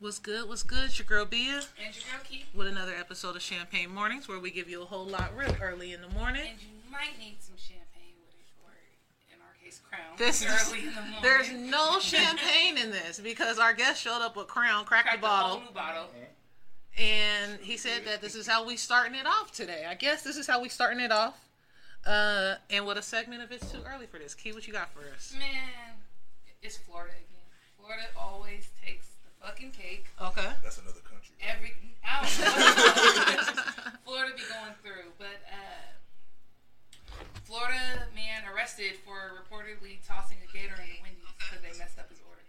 What's good? What's good? It's your girl Bia And your girl Keith. with another episode of Champagne Mornings where we give you a whole lot real early in the morning. And you might need some champagne with it, or in our case, Crown. This is, early in the morning. there's no champagne in this because our guest showed up with Crown, cracked Cracked the a bottle, new bottle. and he said that this is how we starting it off today. I guess this is how we starting it off. Uh, and with a segment of it's too early for this. Key, what you got for us? Man, it's Florida again. Florida always takes the fucking cake. Okay. That's another country. Every I don't know. Florida be going through, but uh, Florida man arrested for reportedly tossing a gator in the Wendy's because they messed up his order.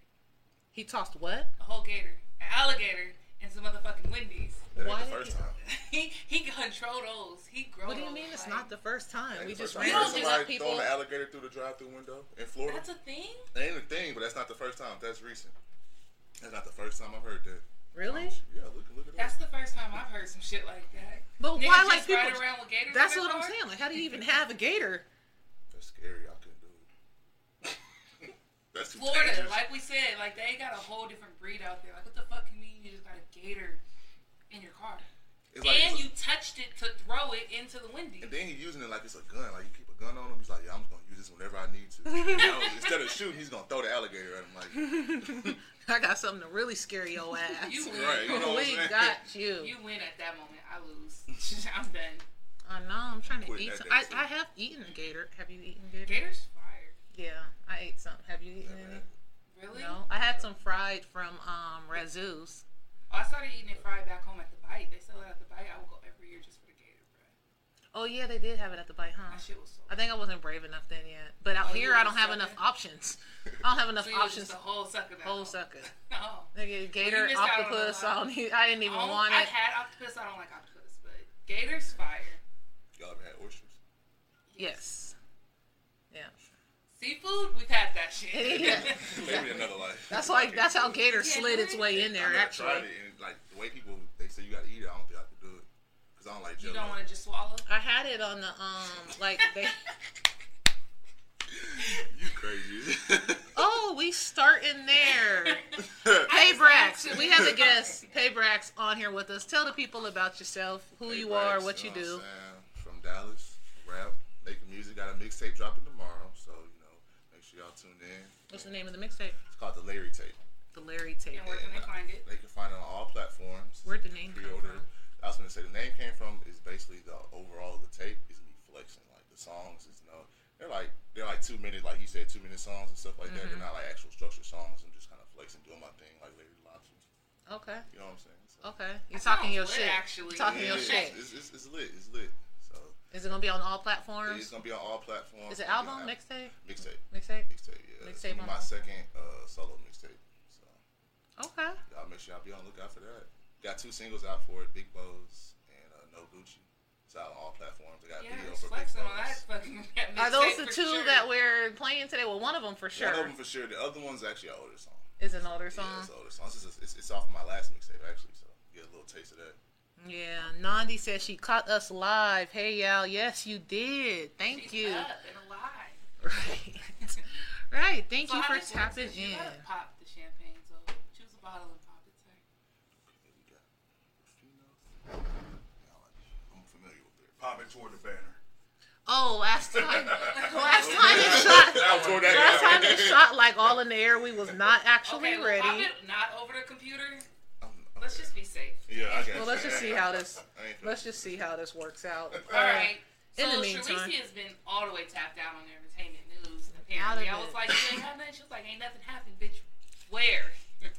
He tossed what? A whole gator, an alligator, in some motherfucking Wendy's. That Why ain't the first time. he he control those. He grow. What do you mean it's like- not the first time? We just first ran time. don't into think some somebody people. throwing an alligator through the drive-through window in Florida. That's a thing. That ain't a thing, but that's not the first time. That's recent. That's not the first time I've heard that. Really? Yeah, look, look at that. That's that. the first time I've heard some shit like that. But Niggas why, just like people? around with gators? That's what I'm saying. Like, how do you even have a gator? That's scary. I couldn't do it. that's Florida, dangerous. like we said, like they got a whole different breed out there. Like, what the fuck you mean you just got a gator in your car? It's like and it's a- you touched it to throw it into the Wendy's. And then he's using it like it's a gun. Like you keep a gun on him. He's like, yeah, I'm just gonna use this whenever I need to. You know, instead of shooting, he's gonna throw the alligator at him. Like, I got something to really scare your ass. You win. Right, you know I'm we got you. You win at that moment. I lose. I'm done. I know. I'm trying to eat. Some. I. I have eaten a gator. Have you eaten gator? Gator's fire. Yeah, I ate some. Have you eaten Yeah, any? Really? No, I had some fried from um Razoo's. Oh, I started eating it fried back home at the bite. They sell it at the bite. I would go every year just for the gator bread. Oh yeah, they did have it at the bite, huh? That shit was so. I think I wasn't brave enough then yet. But out Oh, here, I don't have sucker? enough options. I don't have enough So options. just a whole sucker. That Whole whole sucker. Oh. Nigga, gator, missed out on a octopus. I don't. Need, I didn't even I don't- want I've it. had octopus. I don't like octopus, but gator's fire. Y'all ever had oysters? Yes. Yeah. Seafood, we've had that shit. Yeah. Maybe another life. That's why. That's how gator slid its way in I there. never Actually, tried it, and like the way people they say you gotta eat it, I don't think I could do it because I don't like You don't want to just swallow? I had it on the um like they. you crazy? Oh, we start in there. I Hey just Brax, we have a guest. Hey Brax, on here with us. Tell the people about yourself, who Hey, you Brax, are, what you know do. I'm? From Dallas, rap, making music. Got a mixtape dropping tomorrow, so you know, make sure y'all tune in. What's the name of the mixtape? It's called the Larry Tape. The Larry Tape. And where can they find it? They can find it on all platforms. Where'd the name come Pre-order. from? I was gonna say the name came from is basically the overall of the tape is me flexing. Like the songs is no, they're like they're like two minute, like he said, two minute songs and stuff like that. Mm-hmm. They're not like actual structured songs. I'm just kind of flexing, doing my thing, like Larry Lobster. Okay. You know what I'm saying? So, Okay. You That talking your lit, shit. actually. Talking yeah, your it's, shit. It's, it's, it's lit. It's lit. So Is it gonna be on all platforms? it's gonna be on all platforms. Is it album, mixtape, Mixtape. mixtape? Mixtape. Yeah. It's Mixtape gonna be my all- second uh, solo mixtape. So Okay. y'all make sure y'all be on the lookout for that. Got two singles out for it: Big Bows and uh, No Gucci. It's out on all platforms. I got Yeah, video for Big flexing on that Bows. fucking Are those the for two sure. that we're playing today? Well, one of them for sure. One of them for sure. The other one's actually an older song. is an older Yeah, song. it's an older song. It's, it's, it's off of my last mixtape actually, so get a little taste of that. Yeah, Nandi said she caught us live. Hey y'all, yes you did. Thank She's you. up and alive. Right, right. Thank So you for tapping is You in. pop the champagne, so choose a bottle and pop it, sir. Okay, we got Ruffino. I'm familiar with it. Pop it toward the banner. Oh, last time, last time it shot. Now toward that Last time it shot like all in the air. We was not actually Okay, well, pop ready. it not over the computer. Let's just be safe. Yeah, I got Well, let's just see how this. Let's just see how this works out. All right. in so the meantime. Sharice has been all the way tapped out on the entertainment news. Out of Apparently, I was it. like, "You ain't got nothing." She was like, "Ain't nothing happened, bitch." Where?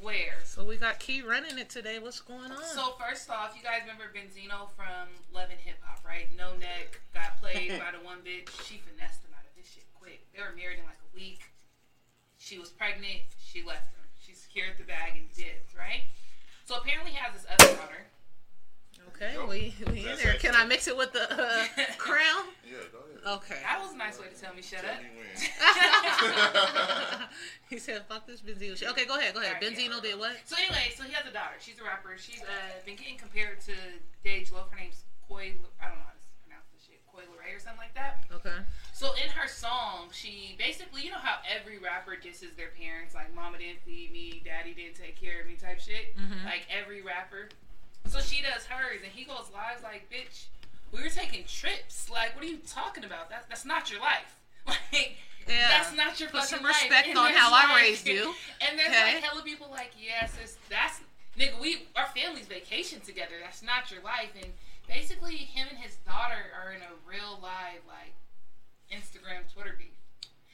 Where? So we got Key running it today. What's going on? So first off, you guys remember Benzino from Love and Hip Hop, right? No neck, got played by the one bitch. She finessed him out of this shit quick. They were married in like a week. She was pregnant. She left him. She secured the bag and dipped, right? So apparently he has this other daughter. okay, Yo, we, we in there. Can I mix it with the uh, crown? Yeah, go ahead. Okay. That was a nice way to tell me shut Tell up. me he said, "Fuck this Benzino shit." Okay, go ahead. Go ahead. Alright, Benzino yeah. did what? So anyway, so he has a daughter. She's a rapper. She's uh, been getting compared to Dage Loaf. Her name's Coi. I don't know how to pronounce this shit. Coi Leray or something like that. Okay. So in her song, she basically, you know how every rapper disses their parents, like "Mama didn't feed me, Daddy didn't take care of me" type shit. Mhm. Like every rapper. So she does hers, and he goes live like, "Bitch, we were taking trips. Like, what are you talking about? That's that's not your life. Like, Yeah. that's not your Put some life." respect And on how I like- raised you. And there's Okay. like hella people like, "Yes, it's, that's nigga. We our families vacation together. That's not your life." And basically, him and his daughter are in a real live like Instagram Twitter beef,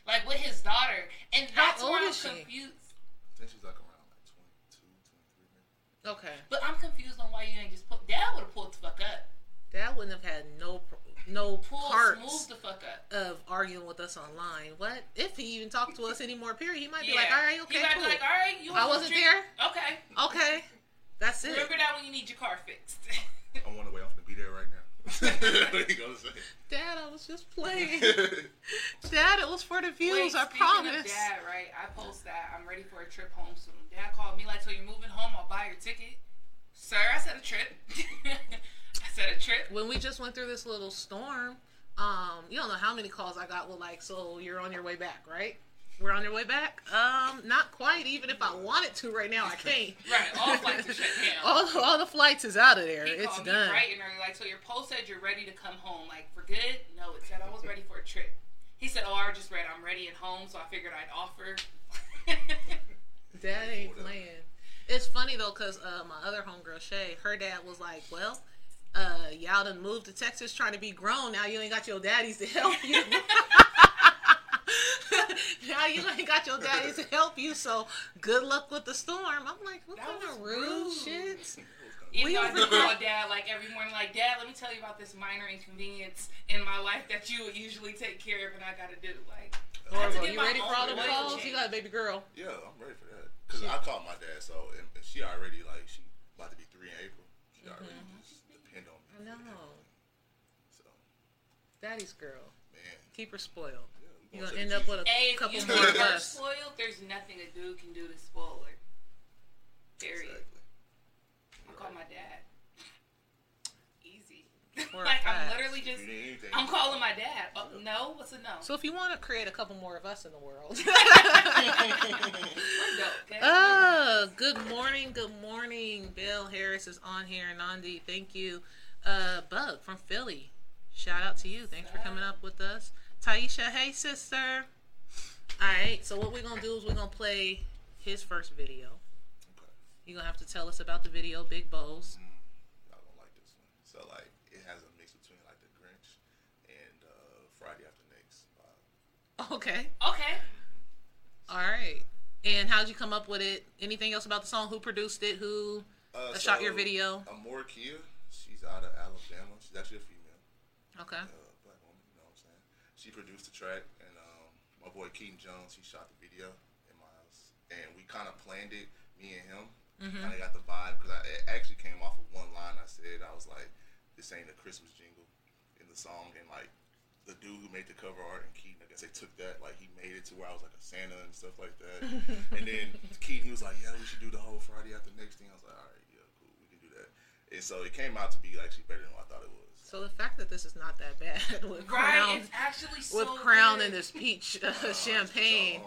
like with his daughter, and that's old where I'm confused. I think she's like around like 22, 23 maybe. Okay. But I'm confused on why you ain't just put. Dad would have pulled the fuck up. Dad wouldn't have had no pr- no Pull parts the fuck up. of arguing with us online. What if he even talked to us anymore? Period. He might be like, all right, okay, cool. like, all right, you I want wasn't some there. drink? Okay. Okay, that's it. Remember that when you need your car fixed. I'm on the way. I'm gonna be there right now. what are you gonna say? Dad, I was just playing. Dad, it was for the views. Wait, I promise. Of dad, right? I post that I'm ready for a trip home soon. Dad called me like, "So you're moving home? I'll buy your ticket." Sir, I said a trip. I said a trip. when we just went through this little storm, um, you don't know how many calls I got with like, so you're on your way back, right? We're on your way back. Um, not quite. Even if I wanted to right now, I can't. Right, all flights are shut down. All, all the flights is out of there. He It's called me done. bright and early, like, so your post said you're ready to come home, like for good. No, it said I was ready for a trip. He said, "Oh, I just read I'm ready at home, so I figured I'd offer." Dad ain't playing. It's funny though, cause uh, my other homegirl Shay, her dad was like, "Well, uh, y'all done moved to Texas trying to be grown. Now you ain't got your daddies to help you. now you ain't got your daddy to help you. So good luck with the storm." I'm like, "What That kind of rude, rude. shit?" Even We though I over do call dad like every morning, like dad, let me tell you about this minor inconvenience in my life that you would usually take care of, and I gotta do. Like, oh, I had to get You ready for all the oil calls? change. You got a baby girl. Yeah, I'm ready for that. Cause I called my dad, so and, and she already like she about to be three in April. She mm-hmm. already just depend on me. I know. So Daddy's girl. man, Keep her spoiled. Yeah, we You're gonna gonna end up with a Hey, if couple you more of are us. spoiled, there's nothing a dude can do to spoil her. Period. Exactly. I'll call my dad. Easy. For like I'm literally just. If you need anything, I'm calling my dad. Oh, no, what's a no? So if you want to create a couple more of us in the world. We're dope, okay? Uh, good morning, good morning. Bill Harris is on here. Nandi, thank you. Uh, Bug from Philly. Shout out to you. Thanks for coming up with us. Taisha, hey sister. Alright, so what we're gonna do is we're gonna play his first video. Okay. You're gonna have to tell us about the video, Big Bowls. I don't like this one. So like it has a mix between like the Grinch and uh, Friday After Next. vibe. Okay. okay. Alright. And how'd you come up with it? Anything else about the song? Who produced it? Who Uh, shot your so, video? Amore Kia, she's out of Alabama. She's actually a female, Okay. uh, black woman. You know what I'm saying? She produced the track, and um, my boy Keaton Jones, he shot the video in my house, and we kind of planned it, me and him. Mm-hmm. Kind of got the vibe because it actually came off of one line I said. I was like, "This ain't a Christmas jingle" in the song, and like the dude who made the cover art and Keaton, I guess they took that like he made it to where I was like a Santa and stuff like that. and then Keaton, he was like, "Yeah, we should do the whole Friday after next thing." I was like, "All right, yeah, cool, we can do that." And so it came out to be actually better than what I thought it was. So the fact that this is not that bad with Right, Crown it's actually so with Crown and this peach uh, Uh, champagne.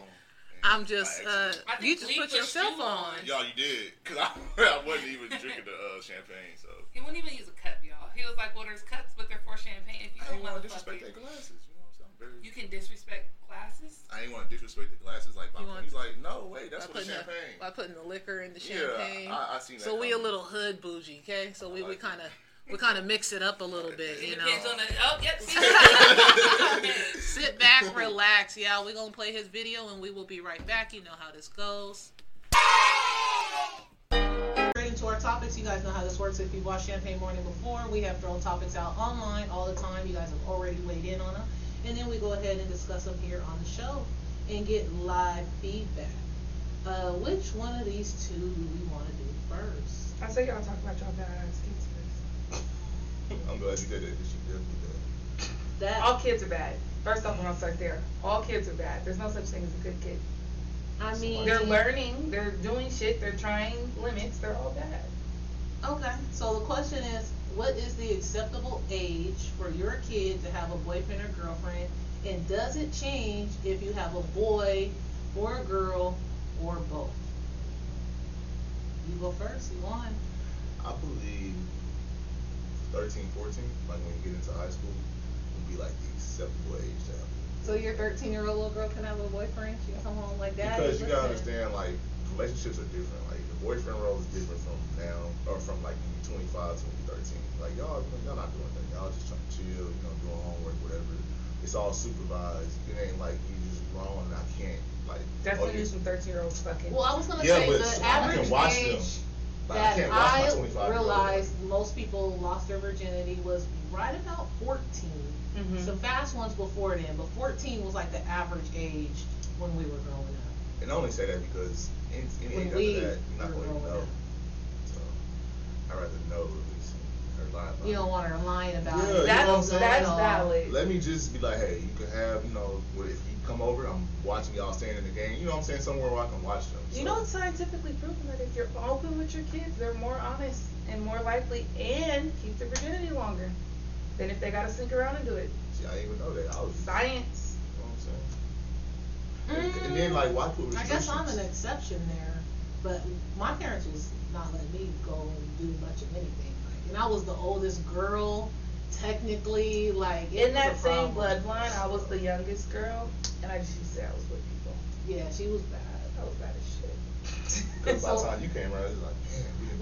I'm just uh, actually- I think you just put pushed yourself on. on. Y'all, you did, cause I, I wasn't even drinking the uh, champagne, so He wouldn't even use a cup, y'all. He was like, "Well, there's cups, but they're for champagne." If you I don't want to motherfucker, disrespect their glasses. You know what I'm saying? Very, you can disrespect glasses. I ain't want to disrespect the glasses. Like, my he's like, no, wait, that's by for the the, champagne. by putting the liquor in the Yeah, champagne. I, I seen that. so we a little hood bougie, okay? So we, we like kind of we kind of mix it up a little bit, you know. the. Oh, yep. Sit back, relax, y'all. We're gonna play his video and we will be right back. You know how this goes. Straight into our topics. You guys know how this works. If you've watched Champagne Morning before, we have thrown topics out online all the time. You guys have already weighed in on them, and then we go ahead and discuss them here on the show and get live feedback. Uh, which one of these two do we want to do first? I say y'all talk about y'all badass kids first. I'm glad you did that. 'cause She definitely did. That All kids are bad. First off, I'm gonna start there. All kids are bad. There's no such thing as a good kid. I mean, They're learning. They're doing shit. They're trying limits. They're all bad. Okay, so the question is, what is the acceptable age for your kid to have a boyfriend or girlfriend? And does it change if you have a boy or a girl or both? You go first, you won. I believe 13, 14, like when you get into high school, would be like the acceptable age to have. So your thirteen year old little girl can have a boyfriend, she can come home like that? Because you gotta understand, like, relationships are different. Like, the boyfriend role is different from now, or from like when you're 25 to when you're 13. Like, y'all, y'all not doing that. Y'all just trying to chill, you know, doing homework, whatever. It's all supervised. It ain't like you just grown and I can't, like. That's oh, when you- you some thirteen year olds fucking. Well, I was gonna Yeah, say but the so I can average watch them, age but I that can't watch my I realized most people lost their virginity was right about fourteen. Mhm. Some fast ones before then, but fourteen was like the average age when we were growing up. And I only say that because any, any When age we after that, you're not were going to growing know. up. So, I'd rather know at least her lie about You don't want her lying about Yeah, it. you know That's what I'm saying? that's No. valid. Let me just be like, hey, you can have, you know, what if you come over, I'm watching y'all staying in the game. You know what I'm saying? Somewhere where I can watch them. You know, it's scientifically proven that if you're open with your kids, they're more honest and more likely and keep their virginity longer than if they gotta sneak around and do it. See, I didn't even know that. I was, Science. you know what I'm saying? And, and then, like, why put Mm, I guess I'm an exception there, but my parents was not letting me go and do much of anything. Like, and I was the oldest girl, technically. Like In that same bloodline, I was the youngest girl, and I just used to say I was with people. Yeah, she was bad. I was bad as shit. Because by the time you came around, it was like,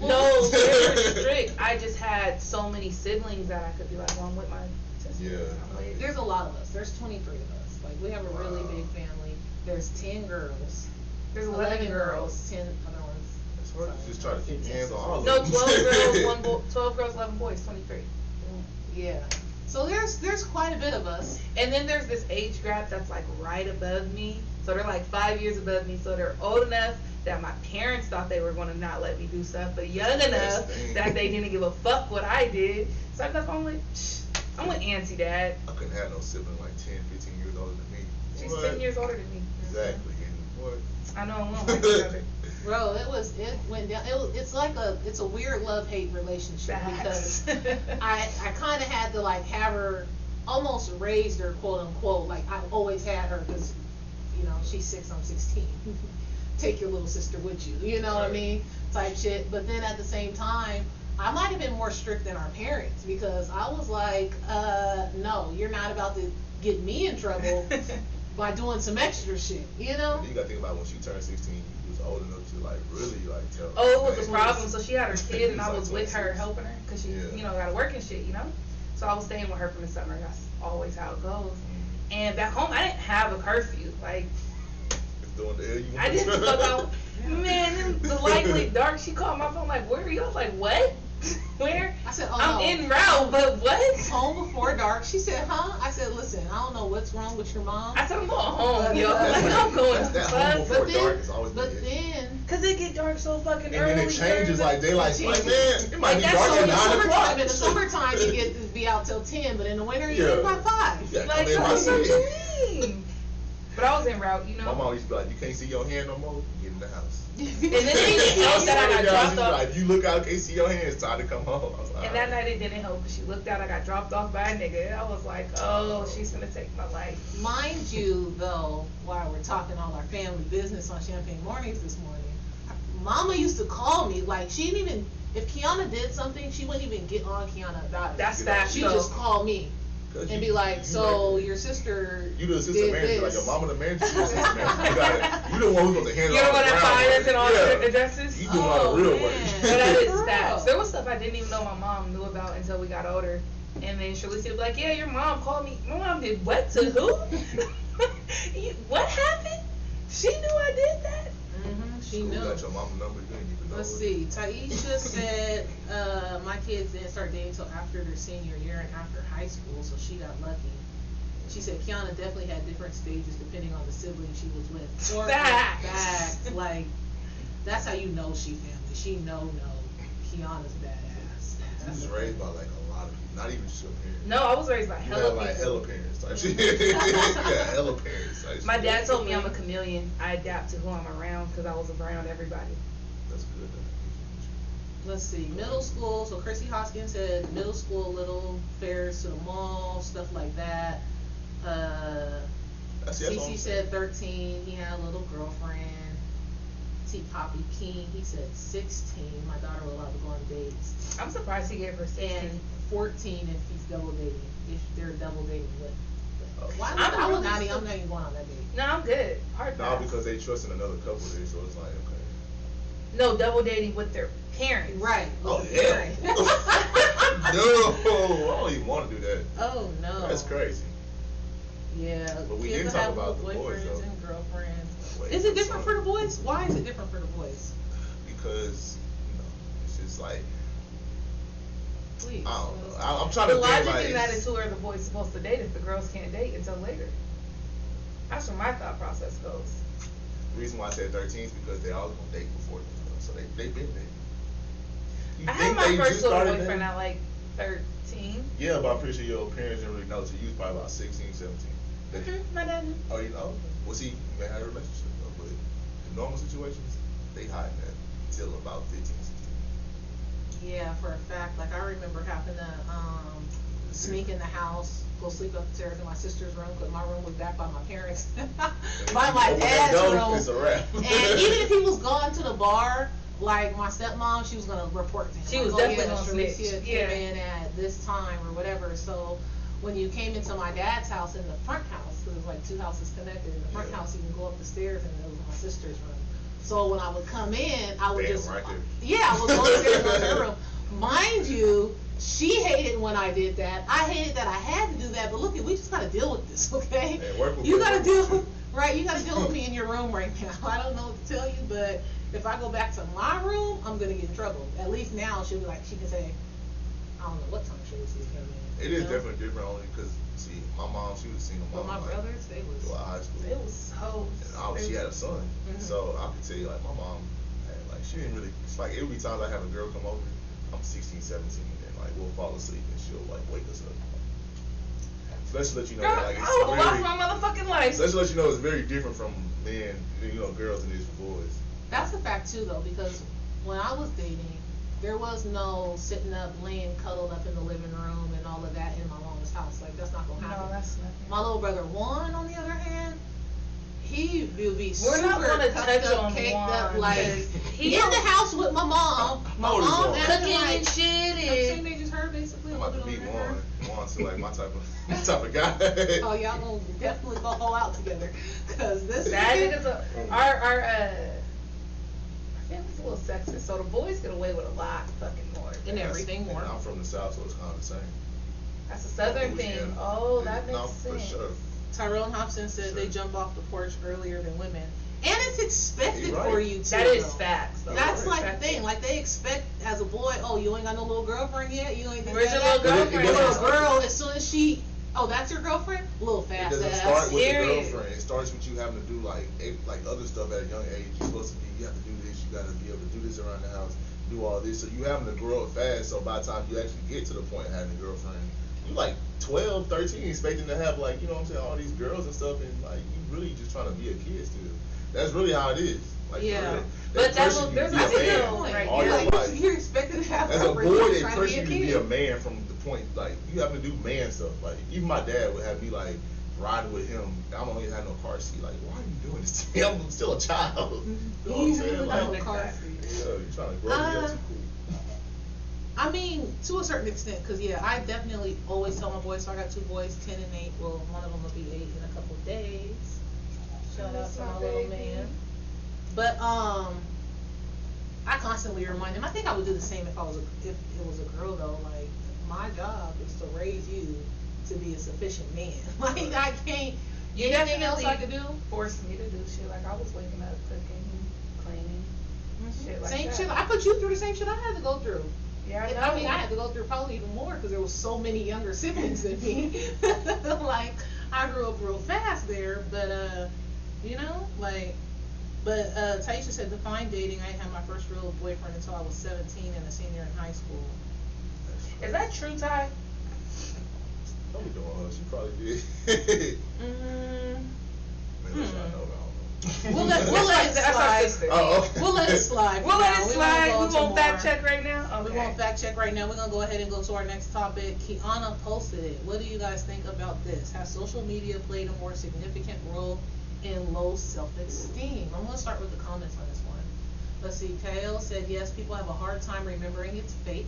damn, No, they were strict. I just had so many siblings that I could be like, well, I'm with my sister. Yeah. There's a lot of us. There's 23 of us. Like we have a really big family. There's 10 girls. There's 11 girls. 10 other ones. It's hard Sorry. just try to keep your hands on all of No, 12 girls, one boy, 12 girls, 11 boys, 23. Yeah. So there's there's quite a bit of us. And then there's this age gap that's like right above me. So they're like five years above me. So they're old enough that my parents thought they were going to not let me do stuff, but young enough that they didn't give a fuck what I did. So I'm like, I'm with, I'm with Auntie Dad. I couldn't have no sibling like 10, 15 years older than me. She's What? 10 years older than me. Exactly. And what? I know, like each other. Bro, it was it went down. It was, it's like a it's a weird love hate relationship because I I kind of had to like have her almost raised her quote unquote like I always had her because you know she's six I'm sixteen. Take your little sister with you, you know what I mean? Type shit. But then at the same time, I might have been more strict than our parents because I was like, uh, no, you're not about to get me in trouble by doing some extra shit, you know? You gotta think about when she turned 16, you was old enough to like really like tell. Oh, it was a problem. So she had her kid, and I was with her 26. helping her because she, Yeah. you know, got to work and shit, you know. So I was staying with her for the summer. That's always how it goes. Mm-hmm. And back home, I didn't have a curfew. Like doing the you I didn't fuck out. Man, them- the likely dark. She called my phone like, "Where are you?" I was like, "What? Where?" I said, oh I'm no. in route, but what? home before dark. She said, huh? I said, listen, I don't know what's wrong with your mom. I said, "I'm going home, yo. Like I'm going to that bus." but then, but then, Cause it get dark so fucking And early. then it changes like daylight. See, Like man, it might be that's dark so so at in the nine o'clock. summertime, in the summertime, you get to be out till ten, but in the winter, you Yeah. get by five. Yeah, Like, come in my what city. you mean? But I was in route, you know. My mom used to be like, you can't see your hand no more. Get in the house. And then it didn't help that I got dropped off. Like, if you look out, can't see your hands. Time to come home. I was like, And that "Alright." night it didn't help. 'cause She looked out. I got dropped off by a nigga. I was like, oh, she's gonna take my life. Mind you, though, while we're talking all our family business on Champagne Mornings this morning, Mama used to call me like she didn't even. If Kiana did something, she wouldn't even get on Kiana about it. That's You know, fact. she though. just called me 'Cause and be like, "So like- your sister You the assistant did manager, like your mama the manager, you the assistant manager. You gotta, you the one who's supposed to handle You all don't want the to groundwork. finance and all yeah. the addresses. You doing all the real work. man. But that is For facts. There was stuff I didn't even know my mom knew about until we got older. And then Shirley would be like, yeah, your mom called me. My mom did what to who? What happened? She knew I did that? Mhm, she School knew. got your mama number, you didn't even know. Let's see. Taisha said, uh, my kids didn't start dating until after their senior year and after high school, so she got lucky. She said Kiana definitely had different stages depending on the sibling she was with. Or Facts. Facts. Like, that's how you know she family. She know, no. Kiana's badass. You That's was raised by like a lot of people, not even just your parents. No, I was raised by You hella had like people. hella parents type shit. yeah, hella parents type. My dad told me I'm a chameleon. I adapt to who I'm around because I was around everybody. That's good. Let's see, middle school, so Chrissy Hoskins said middle school, little fairs to the mall, stuff like that. Uh, That's, that's what I'm CC said thirteen, he had a little girlfriend. T Poppy King, he said sixteen, my daughter was allowed to go on dates. I'm surprised he gave her And fourteen if he's double dating, if they're double dating with. Oh. Why I'm not, I really not, sur- I'm not even going on that date. No, I'm good. Hard No, pass. because they trust in another couple there, so it's like, okay. No, double dating with their parents. Right. Oh, with the hell. parent. no, I don't even want to do that. Oh, no. That's crazy. Yeah. But we didn't talk about the boyfriends boys, though. and girlfriends. Wait, Is it different so- for the boys? Why is it different for the boys? Because, you know, it's just like, Please. I don't know. I, I'm trying to The think logic like, in that it's- who are the boys supposed to date if the girls can't date until later? That's where my thought process goes. The reason why I said 13 is because they all gonna date before them, so they they been dating. You I had my first little boyfriend dating? at like thirteen. Yeah, but I'm pretty sure your parents didn't really know till you was probably about 16, 17. Mm-hmm. My dad knew. Oh, you know? Well, see, you may have a relationship though, but in normal situations, they hide that until about 15, 16. Yeah, for a fact. Like, I remember having to, um, sneak in the house, go sleep upstairs in my sister's room, cause my room was back by my parents. By my you open that dad's room. It's a wrap. And even if he was gone to the bar, like my stepmom, she was gonna report to him. She like, was oh, definitely yeah, gonna Sharicia snitch. came Yeah. in at this time or whatever. So when you came into my dad's house in the front house, 'cause it was like two houses connected. In the front Yeah. house, you can go up the stairs and it was my sister's room. So when I would come in, I would Damn, just right there. yeah, I would go upstairs and go to her room. Mind you, she hated when I did that. I hated that I had to do that. But look, we just gotta deal with this, okay? Hey, work with you gotta work deal right. You gotta deal with me in your room right now. I don't know what to tell you, but if I go back to my room, I'm gonna get in trouble. At least now she'll be like, she can say, I don't know what time she was in. It is know? definitely different only because, see, my mom, she was a single But mom. my like, brothers, they was. throughout high school. It was so. And obviously she had a son. Mhm. So I could tell you, like, my mom, like, she didn't really, it's like, it would be times I have a girl come over, I'm 16, 17, and, like, we'll fall asleep and she'll, like, wake us up. So that's to let you know that, like, it's I very, lost my motherfucking life. so that's to let you know it's very different from men, you know, girls and these boys. That's a fact too, though, because when I was dating, there was no sitting up, laying cuddled up in the living room and all of that in my mom's house. Like that's not gonna happen. No, that's nothing. My little brother Juan, on the other hand, he will be We're super not gonna touch up, on caked up, Juan, like 'cause he in the house with my mom. My How mom Juan? acting Cooking like and shit the and- same age as her, basically. a I'm about to little beat bit one. her. Like my type of, my type of guy. Oh, y'all gonna definitely go all out together, cause this That nigga- nigga's a, our our uh. Our family's a little sexist, so the boys get away with a lot fucking more. and everything more. And I'm from the south, so it's kind of the same. That's a southern thing. Louisiana. Oh, that No, makes for sense. sure. Tyrone Hobson said they Sure. jump off the porch earlier than women. And it's expected You're right. for you to. That is though. facts. Though. That's It's like the expected. thing. Like they expect as a boy, oh, you ain't got no little girlfriend yet. You ain't. Where's your that. little But it- it girlfriend? Your doesn't- little girl, as soon as she, oh, that's your girlfriend. Little It fast doesn't ass. start with Period. the girlfriend. It starts with you having to do like a- like other stuff at a young age. You're supposed to be. You have to do this. Got to be able to do this around the house. Do all this. So you having to grow up fast. So by the time you actually get to the point of having a girlfriend, you like 12, 13, expecting to have like you know what I'm saying all these girls and stuff, and like you really just trying to be a kid still. That's really how it is. Like, Yeah. But that pressure will- you there's a That's a a good man point. Right, all You're your like, life. you're expected to have As a boy, they pressure you to be a man from the point like you have to do man stuff. Like even my dad would have me like riding with him. I don't even have no car seat. Like why are you doing this to me? I'm still a child. You know what I'm saying? Like, on the yeah, car Exactly. seat. you're trying to grow me Uh, up too cool. I mean, to a certain extent, because yeah, I definitely always tell my boys. So I got two boys, ten and eight. Well, one of them will be eight in a couple days. Shout out That's to my my little man. But um, I constantly remind him. I think I would do the same if I was a, if it was a girl though. Like my job is to raise you to be a sufficient man. like I can't. You anything else I could do? Forced me to do shit like I was waking up, cooking, cleaning. Shit like same that. shit. I put you through the same shit I had to go through. Yeah, And I mean, I had to go through probably even more because there was so many younger siblings than me. like, I grew up real fast there, but uh, you know, like, but uh, Taisha said define dating. I have my first real boyfriend until I was 17 and a senior in high school. Is that true, Ty? Don't be doing her. She probably did. Mm, Maybe that's I Hmm. know. I know. We'll let- we'll let it slide. Oh, okay. We'll let it slide. We'll for let now. it We won't slide. We won't fact check right now. We won't fact check right now. We're gonna go ahead and go to our next topic. Kiana posted it. What do you guys think about this? Has social media played a more significant role in low self-esteem? I'm gonna start with the comments on this one. Let's see. Kale said yes. People have a hard time remembering it's fake,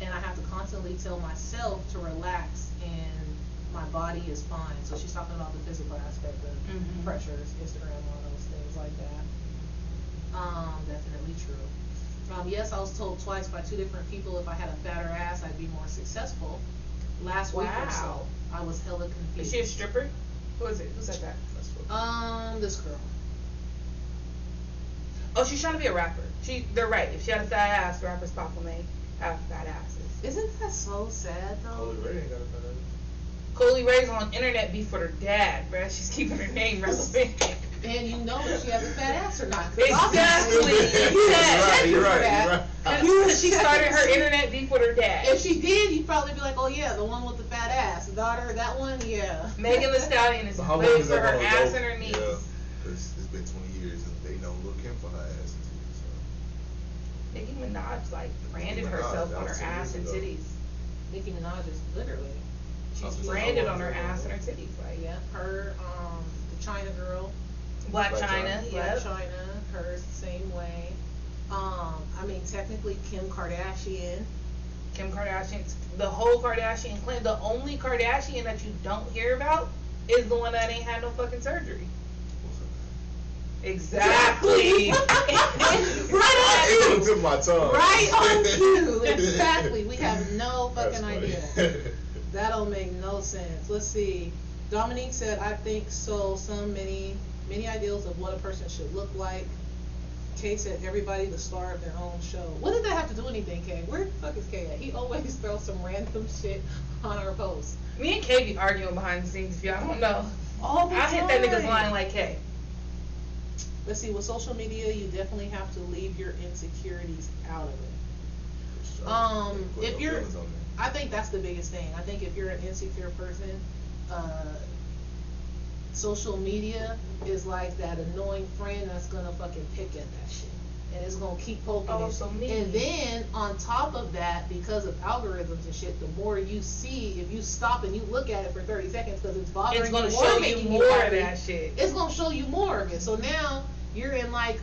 and I have to constantly tell myself to relax and my body is fine. So she's talking about the physical aspect of Mhm. pressures, Instagram all those things like that. Um, definitely true. Um, yes, I was told twice by two different people if I had a fatter ass, I'd be more successful. Last week or so, Wow. I was hella confused. Is she a stripper? Who is it? Who said that? Um, this girl. Oh, she's trying to be a rapper. She, they're right. If she had a fat ass, rappers pop may have fat asses. Isn't that so sad though? Coi Leray ain't got a fat Coi Leray's on internet beef with her dad, bruh. She's keeping her name relevant. And you know if she has a fat ass or not. Exactly. obviously- You said- You're right, you're right, you're right. Because she started her internet beef with her dad. If she did, you'd probably be like, oh yeah, the one with the fat ass. The daughter, that one, yeah. Megan Thee Stallion is But how long for her ass go? and her knees. Yeah, it's, it's been 20 years and they know Lil Kim for her ass and titties. So. Nicki Minaj like branded Minaj, herself that on her was 10 ass years and ago. titties. Nicki Minaj is literally. She's what I'm branded saying. on her ass and her titties. Like Yeah, her, um, the China girl, Black Blac Chyna, China. Black yep. China, hers the same way. Um, I mean, technically Kim Kardashian. Kim Kardashian, the whole Kardashian clan. The only Kardashian that you don't hear about is the one that ain't had no fucking surgery. What's? Exactly. right It on was in my tongue. Right on cue. Exactly. We have no fucking idea. That don't make no sense. Let's see. Dominique said, I think so. Some many, many ideals of what a person should look like. Kay said, everybody the star of their own show. What did that have to do anything, Kay? Where the fuck is Kay at? He always throws some random shit on our posts. Me and Kay be arguing behind the scenes. If y'all don't know, All the I hit that nigga's line like Kay. Let's see. With social media, you definitely have to leave your insecurities out of it. Um, if you're- feelings on there. I think that's the biggest thing. I think if you're an insecure person, uh, social media is like that annoying friend that's gonna fucking pick at that shit. And it's gonna keep poking Oh, it. so me. And then on top of that, because of algorithms and shit, the more you see, if you stop and you look at it for 30 seconds because it's bothering It's gonna you show or you making more of that shit. it's gonna show you more of it. So now you're in like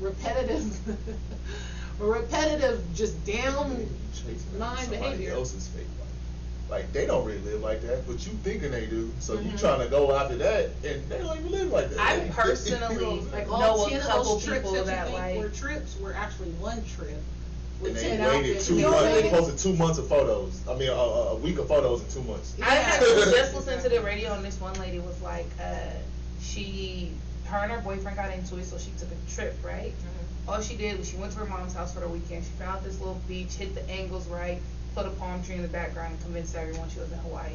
repetitive, repetitive, just down. You chasing behavior. else's fake life. Like they don't really live like that, but you thinking they do. So you Mhm. trying to go after that, and they don't even live like that. I You know what personally, I'm saying? Like know all a ten of couple those trips people that you that, think like- were trips were actually one trip. With and they waited two They months. They posted two months of photos. I mean, a, a a week of photos in two months. I had just listened to the radio and this one lady was like, uh, she, her and her boyfriend got into it, so she took a trip, right? Mhm. All she did was she went to her mom's house for the weekend. She found this little beach, hit the angles right, put a palm tree in the background, and convinced everyone she was in Hawaii.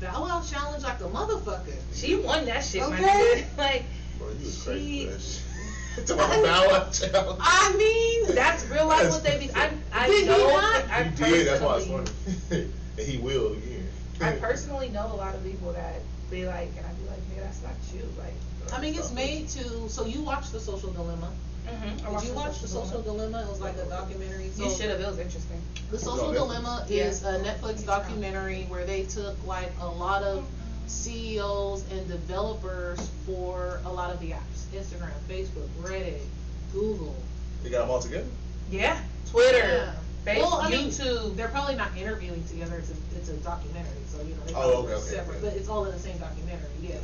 Bow Wow challenge like a motherfucker. She won that shit, my Okay. nigga. Like, Bro, you was She- crazy for that about Bow Wow challenge. I mean, that's real life That's what they be. I, I Did he know. not? I He did. That's why it's funny. and he will again. I personally know a lot of people that be like, and I be like, nigga, that's not you. Like, I mean, it's made to. So you watch the Social Dilemma? Mm-hmm. Did you watch the Social Dilemma? It was like a documentary. You should have. It was interesting. The Social on Netflix. Dilemma is a Netflix documentary where they took like a lot of CEOs and developers for a lot of the apps: Instagram, Facebook, Reddit, Google. They got them all together. Yeah. Twitter, Yeah. Facebook, Well, I mean, YouTube. They're probably not interviewing together. It's a it's a documentary, so you know they Oh, probably okay, okay, separate, okay. but it's all in the same documentary. Yeah.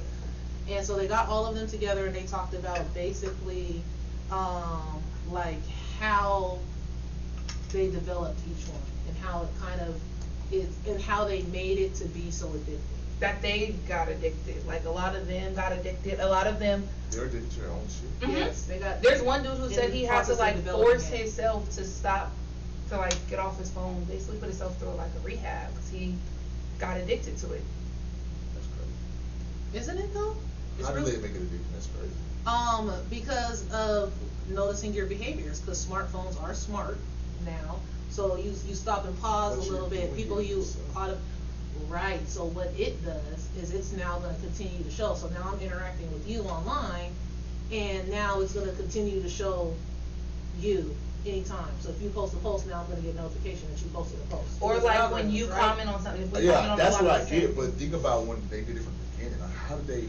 And so they got all of them together and they talked about basically, um, like how they developed each one and how it kind of is and how they made it to be so addictive. that they got addicted. Like a lot of them got addicted. A lot of them. They're addicted to their own shit. Mhm. Yes, they got. There's one dude who said he had to like force it. himself to stop, to like get off his phone. Basically, put himself through like a rehab because he got addicted to it. That's crazy. Isn't it though? It's How do really- they make it addicted? That's crazy. Um, because of noticing your behaviors, because smartphones are smart now. So you you stop and pause What a little bit. People here, use so- auto, Right, so what it does is it's now gonna continue to show, so now I'm interacting with you online, and now it's gonna continue to show you anytime, so if you post a post, now I'm gonna get a notification that you posted a post. Or It's like when you right? comment on something, if we comment Yeah, on that's what I get, but think about when they did it from the beginning, like how did they,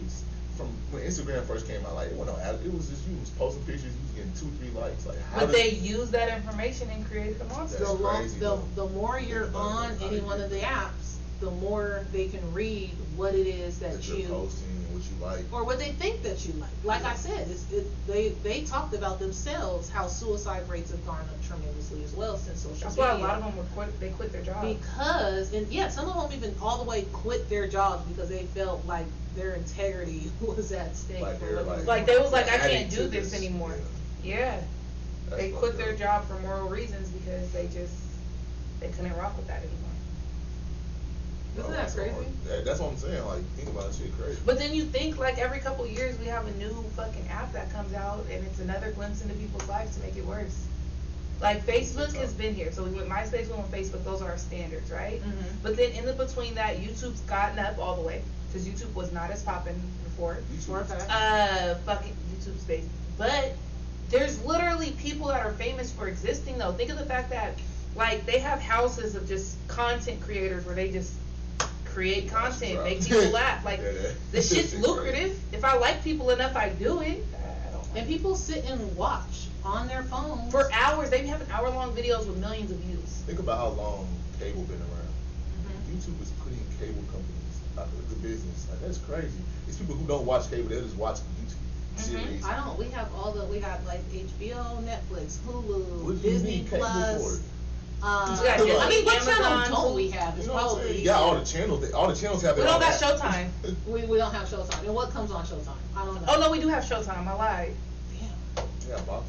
from when Instagram first came out, like it wasn't no ad, it was just you was posting pictures, you was getting two, three likes, like how But did- they use that information and create the monster. The That's lo- crazy, the, the more you're on any one of the apps, the more they can read what it is that that you. you're posting and what you like. or what they think that you like. Like I said, it's, it, they they talked about themselves how suicide rates have gone up tremendously as well since social That's media. why a lot of them were quit, they quit their job. because and yeah, some of them even all the way quit their jobs because they felt like their integrity was at stake. Like they're um, like, Like, they was like, I can't do this anymore. Yeah, That's they quit their job for moral reasons because they just, they couldn't rock with that anymore. Isn't that that's crazy? hard. Yeah, That's what I'm saying, like, think about that shit crazy. But then you think like every couple years we have a new fucking app that comes out and it's another glimpse into people's lives to make it worse. Like Facebook has been here, so we went MySpace, we went Facebook, those are our standards, right? Mhm. But then in the between that, YouTube's gotten up all the way, cause YouTube was not as popping before. For a. Uh, fucking YouTube space. But there's literally people that are famous for existing though. Think of the fact that like they have houses of just content creators where they just create content, make people laugh. Like the shit's lucrative. If I like people enough, I do it. And people sit and watch on their phones for hours, they be having hour long videos with millions of views. Think about how long cable been around. Mhm. YouTube is putting cable companies out of the business. Like that's crazy. These people who don't watch cable, they just watch YouTube Mhm. series. I don't. We have all the. We got like HBO, Netflix, Hulu, What do you Disney Plus. For? Uh, You I mean, what Amazon, channel don't we have? You It's know what I'm probably saying? You got all the channels. They, all the channels have We their don't own got. Showtime. We, we don't have Showtime. And what comes on Showtime? I don't know. Oh no, we do have Showtime. I lied. Damn. Yeah, Bob.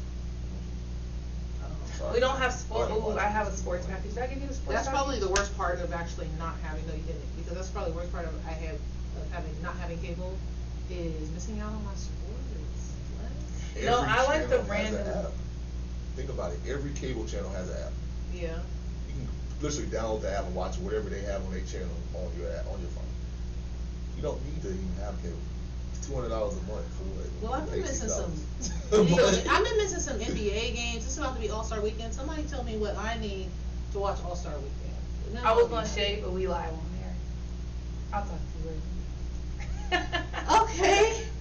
I don't know. Sorry. We don't have sports. Sorry, Ooh, I have a sports package. Did I give you the sports That's package? probably the worst part of actually not having. No, you didn't. Because that's probably the worst part of I have of having not having cable is missing out on my sports. What? No, I like the channel random- Think about it. Every cable channel has an app. Yeah. You can literally download the app and watch whatever they have on their channel on your app, on your phone. You don't need to even have cable. It's two hundred dollars a month for what? Well, I've been missing some. I've been missing some NBA games. It's about to be All Star Weekend. Somebody tell me what I need to watch All Star Weekend. No, I was gonna shade, but we live on there. I'll talk to you later. Okay.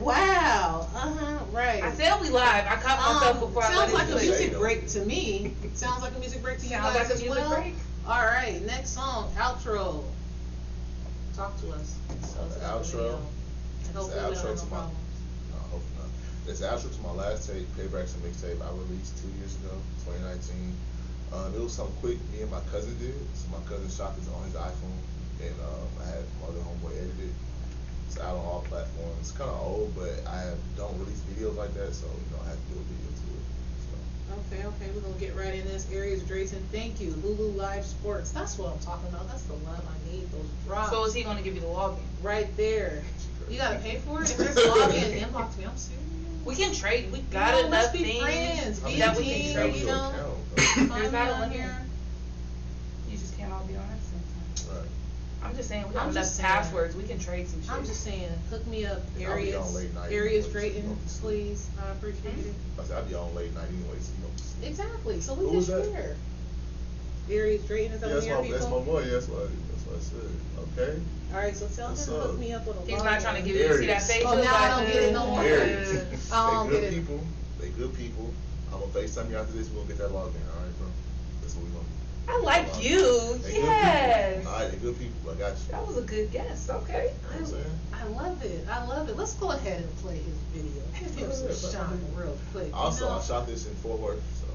Wow. Uh huh. Right. I said we live. I caught myself Um, before I sounds let like it a music though. break to me. Sounds like a music break to you Sounds guys like a as music well. break. All right, next song, outro. Talk to us. So the Tell us about outro. It's the Hopefully we don't outro to my. problems. No, hopefully not. It's the outro to my last tape, Paybacks and Mixtape. I released two years ago, 2019. Um, it was something quick me and my cousin did. So my cousin shot this on his iPhone, and um, I had my other homeboy edit it. It's out on all platforms. It's kind of old, but I have, don't release videos like that, so you know I have to do a video to it. So. Okay, okay, we're gonna get right in this. Aries Drayton, thank you. Lulu Live Sports. That's what I'm talking about. That's the love I need. Those drops. So is he gonna give you the login? right there. You gotta pay for it. If there's login, inbox me. I'm serious. We can trade. We got know, let's enough be things friends. I Be mean, that we you team, can have trade. you know. account, There's me not on here. You just can't all be on it sometimes. Right. I'm just saying we got I'm enough just saying. passwords. We can trade some shit. I'm just saying, hook me up, I'll be areas, late night areas anyways, Drayton, you please. I appreciate hmm? it. I said I'd be on late night anyway, so you know. Exactly. So Who we was can that? share. Aries Drayton is that Yeah, one that's of your my, that's my people? boy. That's what, that's what I said. Okay. All right, so tell him What's to hook me up with a He's not trying to give you see that Aries. face. Oh, look now I don't get it no more. Aries. I don't they good get it. people. They good people. I'm gonna FaceTime you after this. We're gonna get that login. All right, bro. That's what we gonna do. I like you. Yes. All right, they good people. I got you. That was a good guess. Okay. You know I'm? I love it. I love it. Let's go ahead and play his video. Give him some shine real quick. Also, you know? I shot this in Fort Worth. So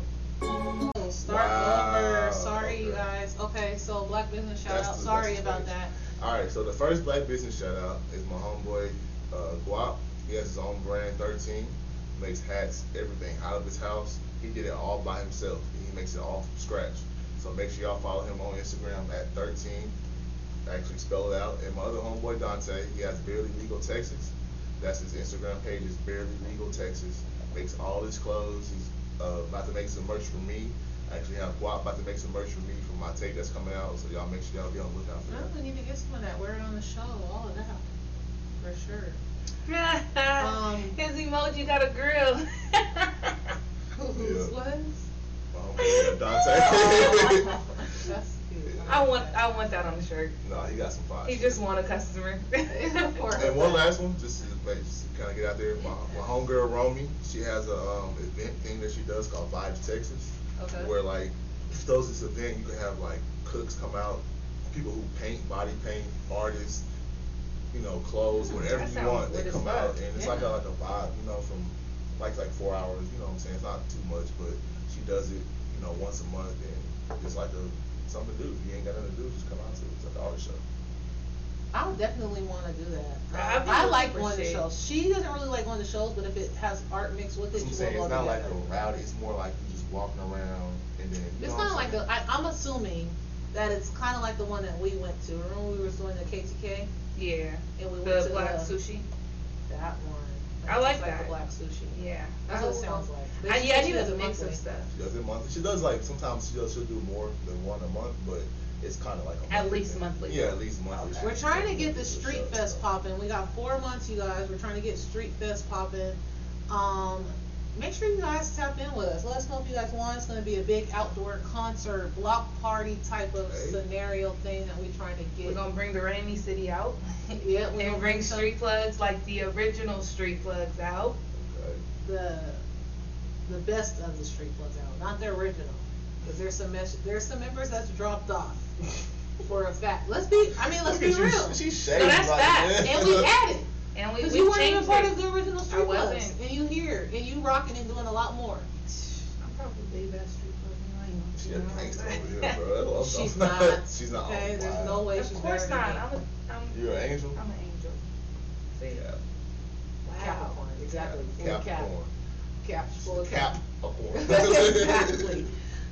Oh, Start Wow. over. Sorry, you guys. Okay, so Black Business shout That's out. Sorry about space. that. All right, so the first black business shout out is my homeboy uh, Guap. He has his own brand, 13. Makes hats, everything out of his house. He did it all by himself. He makes it all from scratch. So make sure y'all follow him on Instagram at 13. Actually spell it out. And my other homeboy Dante, he has Barely Legal Texas. That's his Instagram page. Is Barely Legal Texas. Makes all his clothes. He's uh, about to make some merch for me. I actually have Guap about to make some merch for me for my tape that's coming out, so y'all make sure y'all be on the lookout for No, that. we need to get some of that. Wear it on the show. All of that. For sure. Um, His emoji got a grill. Who's Yeah. was? My homie, uh, Dante. That's cute. I want I want that on the shirt. no, he got some fire. He shit. just want a customer. For And one last one, just to, like, just to kind of get out there. My, my homegirl Romy, she has a um, event thing that she does called Vibes Texas, Okay. where like she does this event. You can have like cooks come out, people who paint, body paint, artists, you know, clothes, whatever you want. They come fuck. out, and it's like a like a vibe, you know, from like like four hours. You know what I'm saying? It's not too much, but she does it, you know, once a month, and it's like a something to do. If you ain't got nothing to do, just come out to it. It's like an art show. I would definitely want to do that. I'd Uh, be I like going to shit. shows. She doesn't really like going to shows, but if it has art mixed with it, That's I'm she saying. will It's go not like together. a rowdy. It's more like you just walking around and then. You It's know kind of what like I'm the. I, I'm assuming that it's kind of like the one that we went to. Remember we were doing the KTK yeah. and we went to black the, sushi. that one. I like that. the black sushi. Yeah. That's what it sounds like. But I, yeah, I said she need does a it mix of monthly. stuff. She does it monthly. She does like sometimes she does she'll do more than one a month, but it's kind of like a At least thing. monthly. Yeah, at least monthly. Okay. We're trying to get the Street Fest popping. We got four months, you guys. We're trying to get Street Fest popping. Um, make sure you guys tap in with us. Let us know if you guys want. It's going to be a big outdoor concert, block party type of Hey. scenario thing that we're trying to get. We're gonna bring the Rainy City out. Yeah, we're and gonna bring bring some- street plugs like the original street plugs out. Okay. the the best of the Street Plugs out, not the original. Because there's some mes- there's some members that's dropped off. For a fact. Let's be. I mean, let's Look be at you, real. She shady. No, that's like, facts. yeah. and we added. And we, Because we you weren't even part it. of the original I Street Plugs. wasn't. And you here, and you rocking and doing a lot more. I'm probably the best street plug in She a gangster over here, bro. That's what I'm She's talking- not. She's not. Okay, there's no way she's Of course better not. than. I'm a, I'm, You're an angel. I'm an angel. See? Yeah. Wow. Capricorn, exactly. Full cap. Capricorn. Cap, full of Cap. cap. Capricorn. exactly.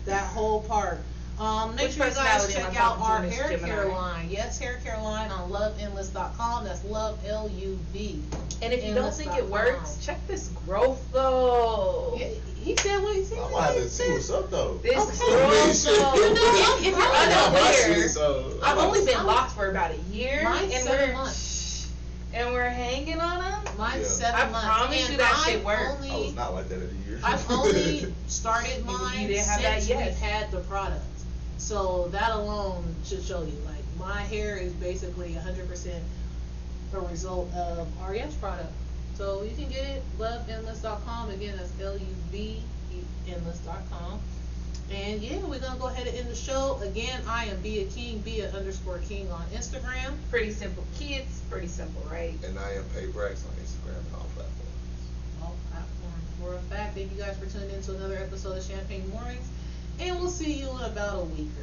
That whole part. Um, make Which sure you guys personality am I check out talking to, our Miss hair Gemini? care line. Yes, hair care line on luvendless.com. That's love L U V. And if you don't think it Endless.com. works, check this growth though. Yeah, he said what he said. I'm gonna have to see what's up though. This Okay. growth though. You know, if you're I got my unaware, shit, so I've I'm only been locked for about a year, Mine's and seven we're months. and we're hanging on them. Mine's Yeah. seven I months. promise and you that I've shit worked. Only, I was not like that at a year. I've only started You- you mine didn't have that since yet. we've had the product. So that alone should show you, like, my hair is basically hundred percent a result of RES product. So you can get it, luvendless.com, again, that's L-U-V, endless.com. And yeah, we're gonna go ahead and end the show. Again, I am Bia King, Bia underscore King on Instagram. Pretty simple kids, pretty simple, right? and I am Pay Brax on Instagram and all platforms. all platforms for a fact. Thank you guys for tuning in to another episode of Champagne Mornings. And we'll see you in about a week or